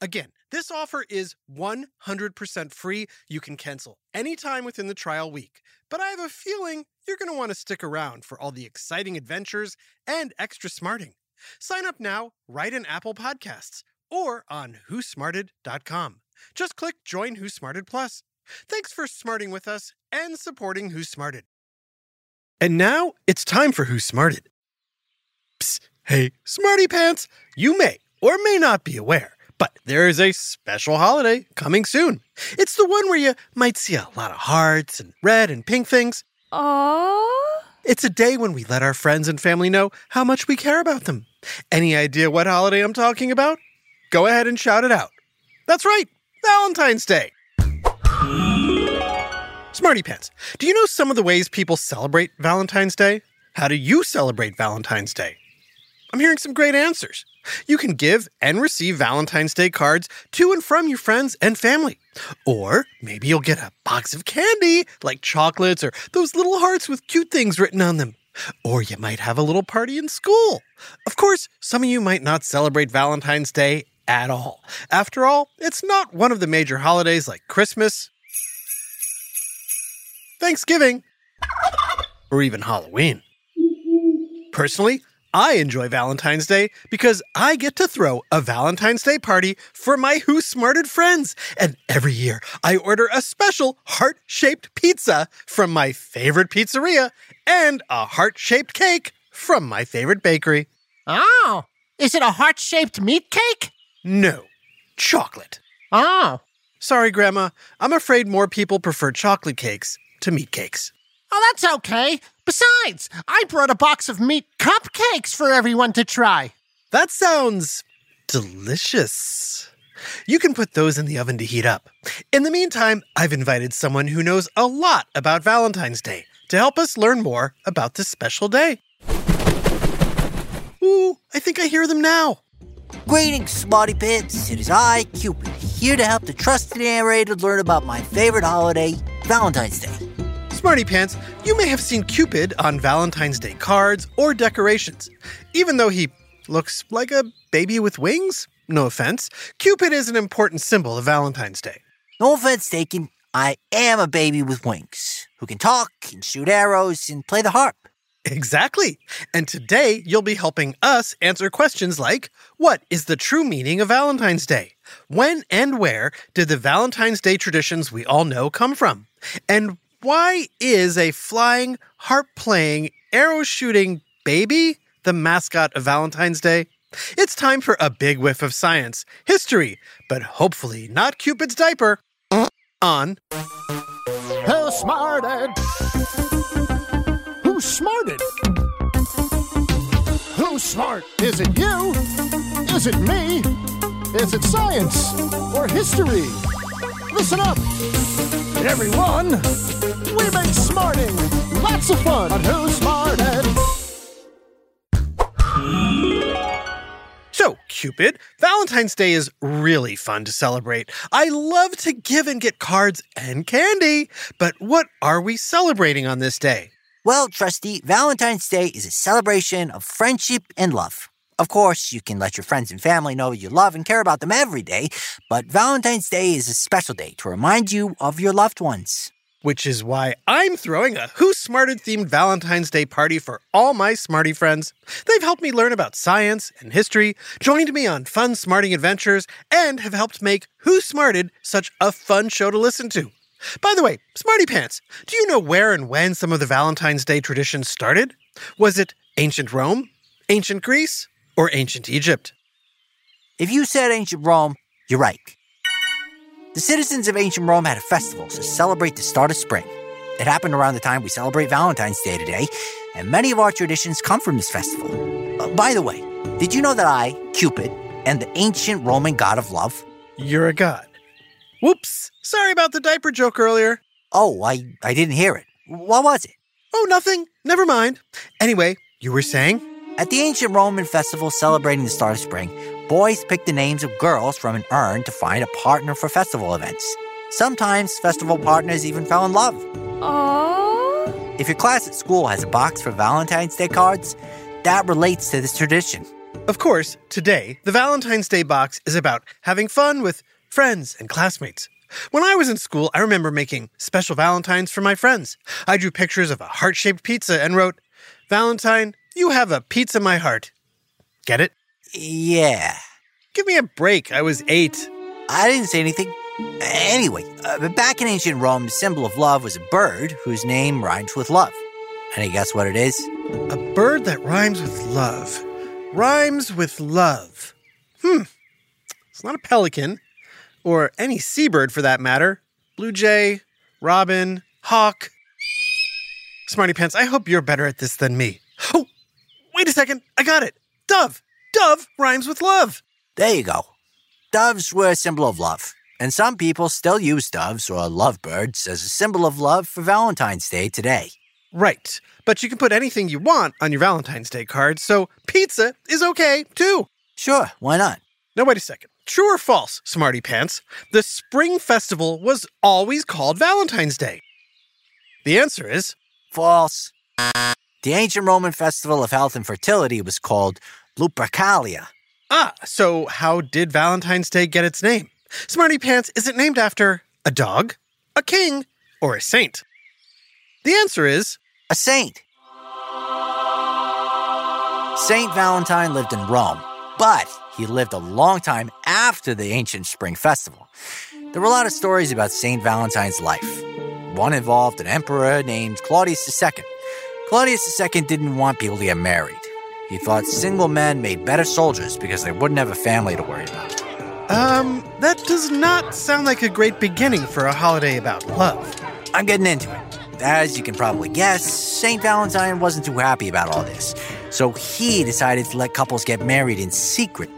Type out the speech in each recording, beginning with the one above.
Again, this offer is 100% free. You can cancel anytime within the trial week. But I have a feeling you're going to want to stick around for all the exciting adventures and extra smarting. Sign up now right in Apple Podcasts or on whosmarted.com. Just click Join Who Smarted Plus. Thanks for smarting with us and supporting Who Smarted. And now it's time for Who Smarted. Psst, hey, Smarty Pants, you may or may not be aware but there is a special holiday coming soon. It's the one where you might see a lot of hearts and red and pink things. Aww. It's a day when we let our friends and family know how much we care about them. Any idea what holiday I'm talking about? Go ahead and shout it out. That's right, Valentine's Day. Smarty Pants, do you know some of the ways people celebrate Valentine's Day? How do you celebrate Valentine's Day? I'm hearing some great answers. You can give and receive Valentine's Day cards to and from your friends and family. Or maybe you'll get a box of candy, like chocolates or those little hearts with cute things written on them. Or you might have a little party in school. Of course, some of you might not celebrate Valentine's Day at all. After all, it's not one of the major holidays like Christmas, Thanksgiving, or even Halloween. Personally, I enjoy Valentine's Day because I get to throw a Valentine's Day party for my Who Smarted friends. And every year I order a special heart shaped pizza from my favorite pizzeria and a heart shaped cake from my favorite bakery. Oh, is it a heart shaped meat cake? No, chocolate. Oh. Sorry, Grandma. I'm afraid more people prefer chocolate cakes to meat cakes. Oh, that's okay. Besides, I brought a box of meat cupcakes for everyone to try. That sounds delicious. You can put those in the oven to heat up. In the meantime, I've invited someone who knows a lot about Valentine's Day to help us learn more about this special day. Ooh, I think I hear them now. Greetings, Smarty Pants. It is I, Cupid, here to help the trusted narrator learn about my favorite holiday, Valentine's Day. Smarty Pants, you may have seen Cupid on Valentine's Day cards or decorations. Even though he looks like a baby with wings, no offense, Cupid is an important symbol of Valentine's Day. No offense taken, I am a baby with wings who can talk and shoot arrows and play the harp. Exactly. And today you'll be helping us answer questions like What is the true meaning of Valentine's Day? When and where did the Valentine's Day traditions we all know come from? And why is a flying, harp playing, arrow shooting baby the mascot of Valentine's Day? It's time for a big whiff of science, history, but hopefully not Cupid's diaper. On. Who smarted? Who smarted? Who's smart? Is it you? Is it me? Is it science or history? Listen up, everyone. We make smarting lots of fun on Who Smarted. So, Cupid, Valentine's Day is really fun to celebrate. I love to give and get cards and candy. But what are we celebrating on this day? Well, Trusty, Valentine's Day is a celebration of friendship and love. Of course, you can let your friends and family know you love and care about them every day, but Valentine's Day is a special day to remind you of your loved ones. Which is why I'm throwing a Who Smarted themed Valentine's Day party for all my Smarty friends. They've helped me learn about science and history, joined me on fun smarting adventures, and have helped make Who Smarted such a fun show to listen to. By the way, Smarty Pants, do you know where and when some of the Valentine's Day traditions started? Was it ancient Rome, ancient Greece, or ancient Egypt? If you said ancient Rome, you're right. The citizens of ancient Rome had a festival to celebrate the start of spring. It happened around the time we celebrate Valentine's Day today, and many of our traditions come from this festival. Uh, by the way, did you know that I, Cupid, am the ancient Roman god of love? you're a god. Whoops. Sorry about the diaper joke earlier. Oh, I, I didn't hear it. What was it? Oh, nothing. Never mind. Anyway, you were saying? At the ancient Roman festival celebrating the start of spring, boys picked the names of girls from an urn to find a partner for festival events. Sometimes festival partners even fell in love. Aww. If your class at school has a box for Valentine's Day cards, that relates to this tradition. Of course, today, the Valentine's Day box is about having fun with friends and classmates. When I was in school, I remember making special Valentines for my friends. I drew pictures of a heart shaped pizza and wrote, Valentine, you have a pizza in my heart. Get it? Yeah. Give me a break. I was eight. I didn't say anything. Anyway, uh, back in ancient Rome, the symbol of love was a bird whose name rhymes with love. Any guess what it is? A bird that rhymes with love. Rhymes with love. Hmm. It's not a pelican, or any seabird for that matter. Blue jay, robin, hawk. Smarty Pants, I hope you're better at this than me. Oh, wait a second. I got it. Dove. Dove rhymes with love. There you go. Doves were a symbol of love, and some people still use doves or lovebirds as a symbol of love for Valentine's Day today. Right. But you can put anything you want on your Valentine's Day card, so pizza is okay too. Sure, why not? Now, wait a second. True or false, Smarty Pants? The Spring Festival was always called Valentine's Day. The answer is False. The ancient Roman festival of health and fertility was called Lupercalia. ah, so how did Valentine's Day get its name? Smarty Pants, is it named after a dog, a king, or a saint? The answer is A saint. Saint Valentine lived in Rome, but he lived a long time after the ancient spring festival. There were a lot of stories about Saint Valentine's life. One involved an emperor named Claudius II. Claudius II didn't want people to get married. He thought single men made better soldiers because they wouldn't have a family to worry about. Um, that does not sound like a great beginning for a holiday about love. I'm getting into it. As you can probably guess, St. Valentine wasn't too happy about all this, so he decided to let couples get married in secret.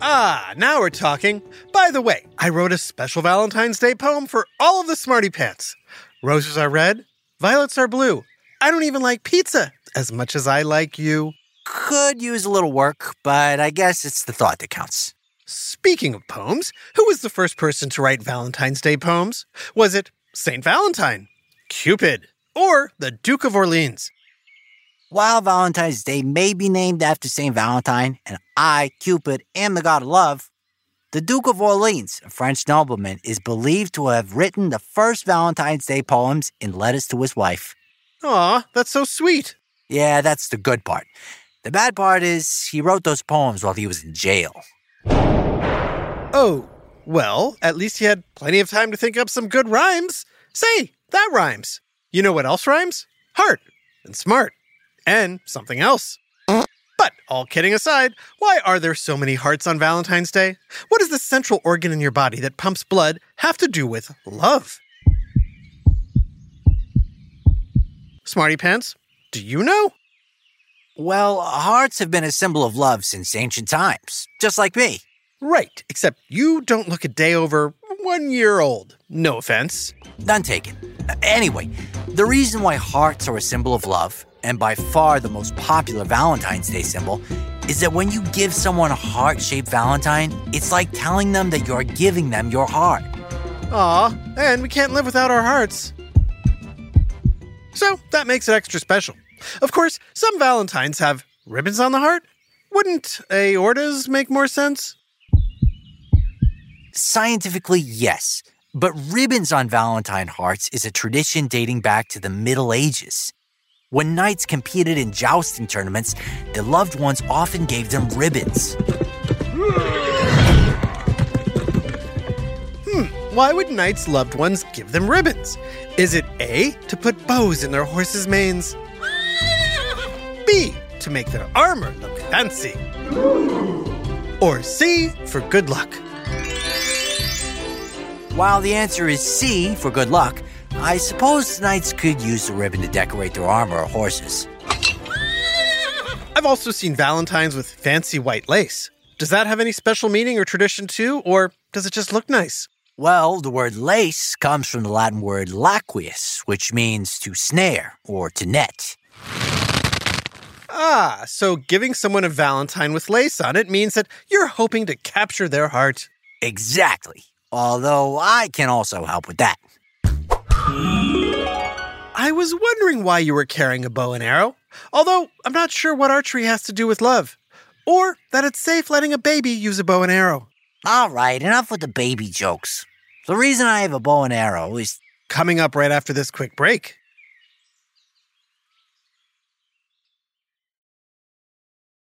Ah, now we're talking. By the way, I wrote a special Valentine's Day poem for all of the Smarty Pants. Roses are red, violets are blue. I don't even like pizza as much as I like you. Could use a little work, but I guess it's the thought that counts. Speaking of poems, who was the first person to write Valentine's Day poems? Was it St. Valentine, Cupid, or the Duke of Orleans? While Valentine's Day may be named after St. Valentine, and I, Cupid, am the god of love, the Duke of Orleans, a French nobleman, is believed to have written the first Valentine's Day poems in letters to his wife. Aw, that's so sweet. Yeah, that's the good part. The bad part is he wrote those poems while he was in jail. Oh, well, at least he had plenty of time to think up some good rhymes. Say, that rhymes. You know what else rhymes? Heart and smart and something else. But all kidding aside, why are there so many hearts on Valentine's Day? What does the central organ in your body that pumps blood have to do with love? Smarty Pants, do you know? Well, hearts have been a symbol of love since ancient times, just like me. Right, except you don't look a day over one year old. No offense. None taken. Anyway, the reason why hearts are a symbol of love, and by far the most popular Valentine's Day symbol, is that when you give someone a heart shaped Valentine, it's like telling them that you're giving them your heart. Aw, and we can't live without our hearts. So that makes it extra special. Of course, some Valentines have ribbons on the heart. Wouldn't aortas make more sense? Scientifically, yes, but ribbons on Valentine hearts is a tradition dating back to the Middle Ages. When knights competed in jousting tournaments, their loved ones often gave them ribbons. Hmm, why would knights' loved ones give them ribbons? Is it A, to put bows in their horses' manes? B, to make their armor look fancy? Or C, for good luck? While the answer is C for good luck, I suppose knights could use the ribbon to decorate their armor or horses. I've also seen Valentines with fancy white lace. Does that have any special meaning or tradition too, or does it just look nice? Well, the word lace comes from the Latin word laqueus, which means to snare or to net. Ah, so giving someone a Valentine with lace on it means that you're hoping to capture their heart. Exactly. Although I can also help with that. I was wondering why you were carrying a bow and arrow, although I'm not sure what archery has to do with love, or that it's safe letting a baby use a bow and arrow. All right, enough with the baby jokes. The reason I have a bow and arrow is Coming up right after this quick break.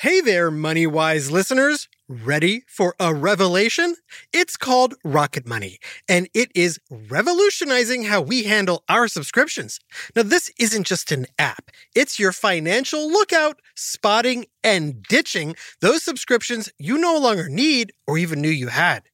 Hey there, Money Wise listeners. Ready for a revelation? It's called Rocket Money, and it is revolutionizing how we handle our subscriptions. Now, this isn't just an app, it's your financial lookout, spotting, and ditching those subscriptions you no longer need or even knew you had.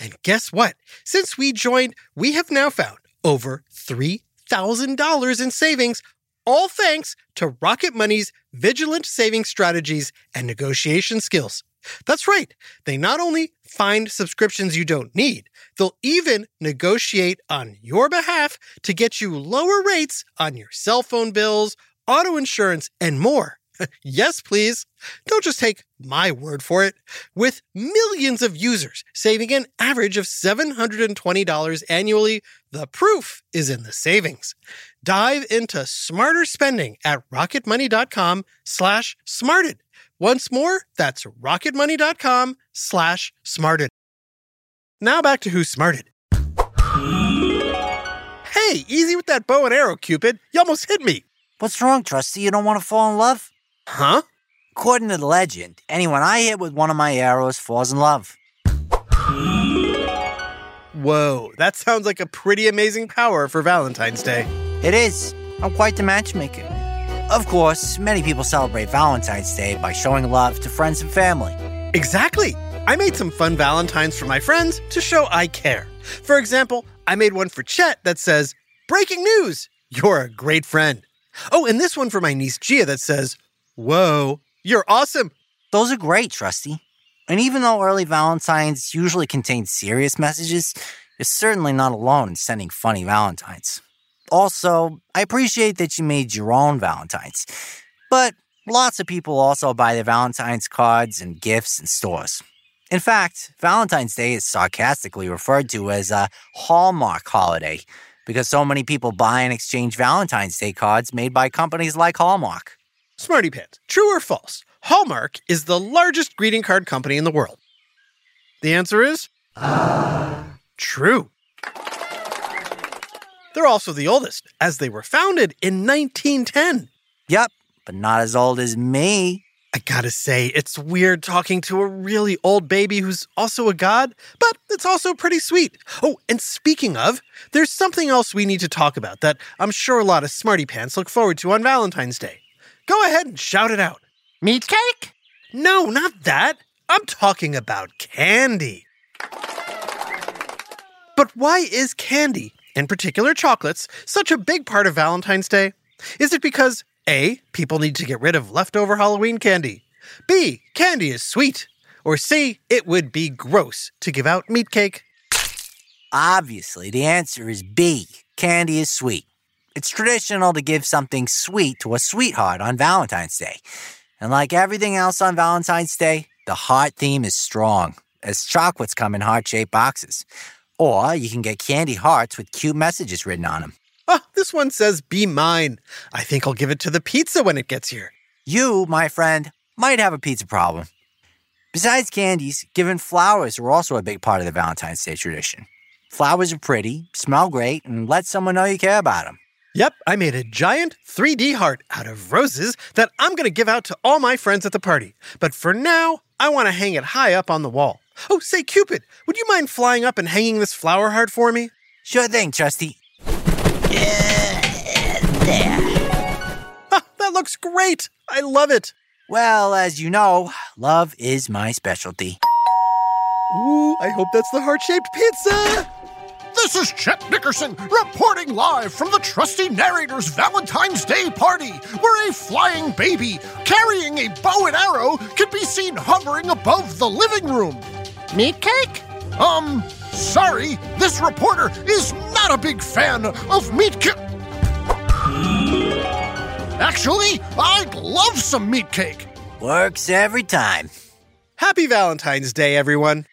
And guess what? Since we joined, we have now found over $3,000 in savings all thanks to Rocket Money's vigilant saving strategies and negotiation skills. That's right. They not only find subscriptions you don't need, they'll even negotiate on your behalf to get you lower rates on your cell phone bills, auto insurance, and more. yes, please. Don't just take my word for it. With millions of users saving an average of $720 annually, the proof is in the savings. Dive into smarter spending at rocketmoney.com slash smarted. Once more, that's rocketmoney.com slash smarted. Now back to who smarted. Hey, easy with that bow and arrow, Cupid. You almost hit me. What's wrong, Trusty? You don't want to fall in love? Huh? According to the legend, anyone I hit with one of my arrows falls in love. Whoa, that sounds like a pretty amazing power for Valentine's Day. It is. I'm quite the matchmaker. Of course, many people celebrate Valentine's Day by showing love to friends and family. Exactly. I made some fun Valentines for my friends to show I care. For example, I made one for Chet that says, Breaking news! You're a great friend. Oh, and this one for my niece Gia that says, Whoa, you're awesome. Those are great, Trusty. And even though early Valentines usually contain serious messages, you're certainly not alone in sending funny Valentines. Also, I appreciate that you made your own Valentines. But lots of people also buy their Valentine's cards and gifts in stores. In fact, Valentine's Day is sarcastically referred to as a Hallmark holiday because so many people buy and exchange Valentine's Day cards made by companies like Hallmark. Smarty Pants, true or false? Hallmark is the largest greeting card company in the world. The answer is true. They're also the oldest, as they were founded in 1910. Yep, but not as old as me. I gotta say, it's weird talking to a really old baby who's also a god, but it's also pretty sweet. Oh, and speaking of, there's something else we need to talk about that I'm sure a lot of smarty pants look forward to on Valentine's Day. Go ahead and shout it out. Meat cake? No, not that. I'm talking about candy. But why is candy, in particular chocolates, such a big part of Valentine's Day? Is it because A, people need to get rid of leftover Halloween candy? B, candy is sweet? Or C, it would be gross to give out meat cake? Obviously, the answer is B. Candy is sweet. It's traditional to give something sweet to a sweetheart on Valentine's Day. And like everything else on Valentine's Day, the heart theme is strong, as chocolates come in heart shaped boxes. Or you can get candy hearts with cute messages written on them. Oh, ah, this one says be mine. I think I'll give it to the pizza when it gets here. You, my friend, might have a pizza problem. Besides candies, giving flowers are also a big part of the Valentine's Day tradition. Flowers are pretty, smell great, and let someone know you care about them. Yep, I made a giant 3D heart out of roses that I'm going to give out to all my friends at the party. But for now, I want to hang it high up on the wall. Oh, say, Cupid, would you mind flying up and hanging this flower heart for me? Sure thing, Trusty. Ah, that looks great. I love it. Well, as you know, love is my specialty. Ooh, I hope that's the heart shaped pizza. This is Chet Nickerson reporting live from the trusty narrator's Valentine's Day party, where a flying baby carrying a bow and arrow can be seen hovering above the living room. Meat cake? Um, sorry, this reporter is not a big fan of meat cake. Actually, I'd love some meat cake. Works every time. Happy Valentine's Day, everyone.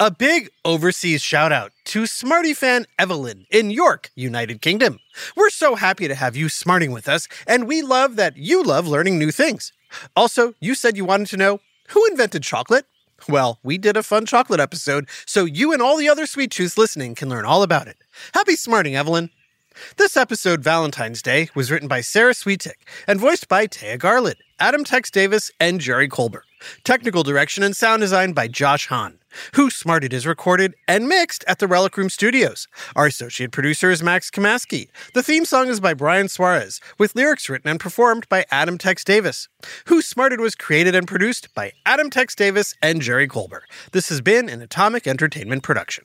A big overseas shout out to Smarty fan Evelyn in York, United Kingdom. We're so happy to have you smarting with us, and we love that you love learning new things. Also, you said you wanted to know who invented chocolate? Well, we did a fun chocolate episode, so you and all the other sweet tooths listening can learn all about it. Happy smarting, Evelyn. This episode, Valentine's Day, was written by Sarah Sweetick and voiced by Taya Garland, Adam Tex Davis, and Jerry Colbert. Technical direction and sound design by Josh Hahn. Who Smarted is recorded and mixed at the Relic Room Studios. Our associate producer is Max Kamaski. The theme song is by Brian Suarez, with lyrics written and performed by Adam Tex Davis. Who Smarted was created and produced by Adam Tex Davis and Jerry Colbert. This has been an Atomic Entertainment production.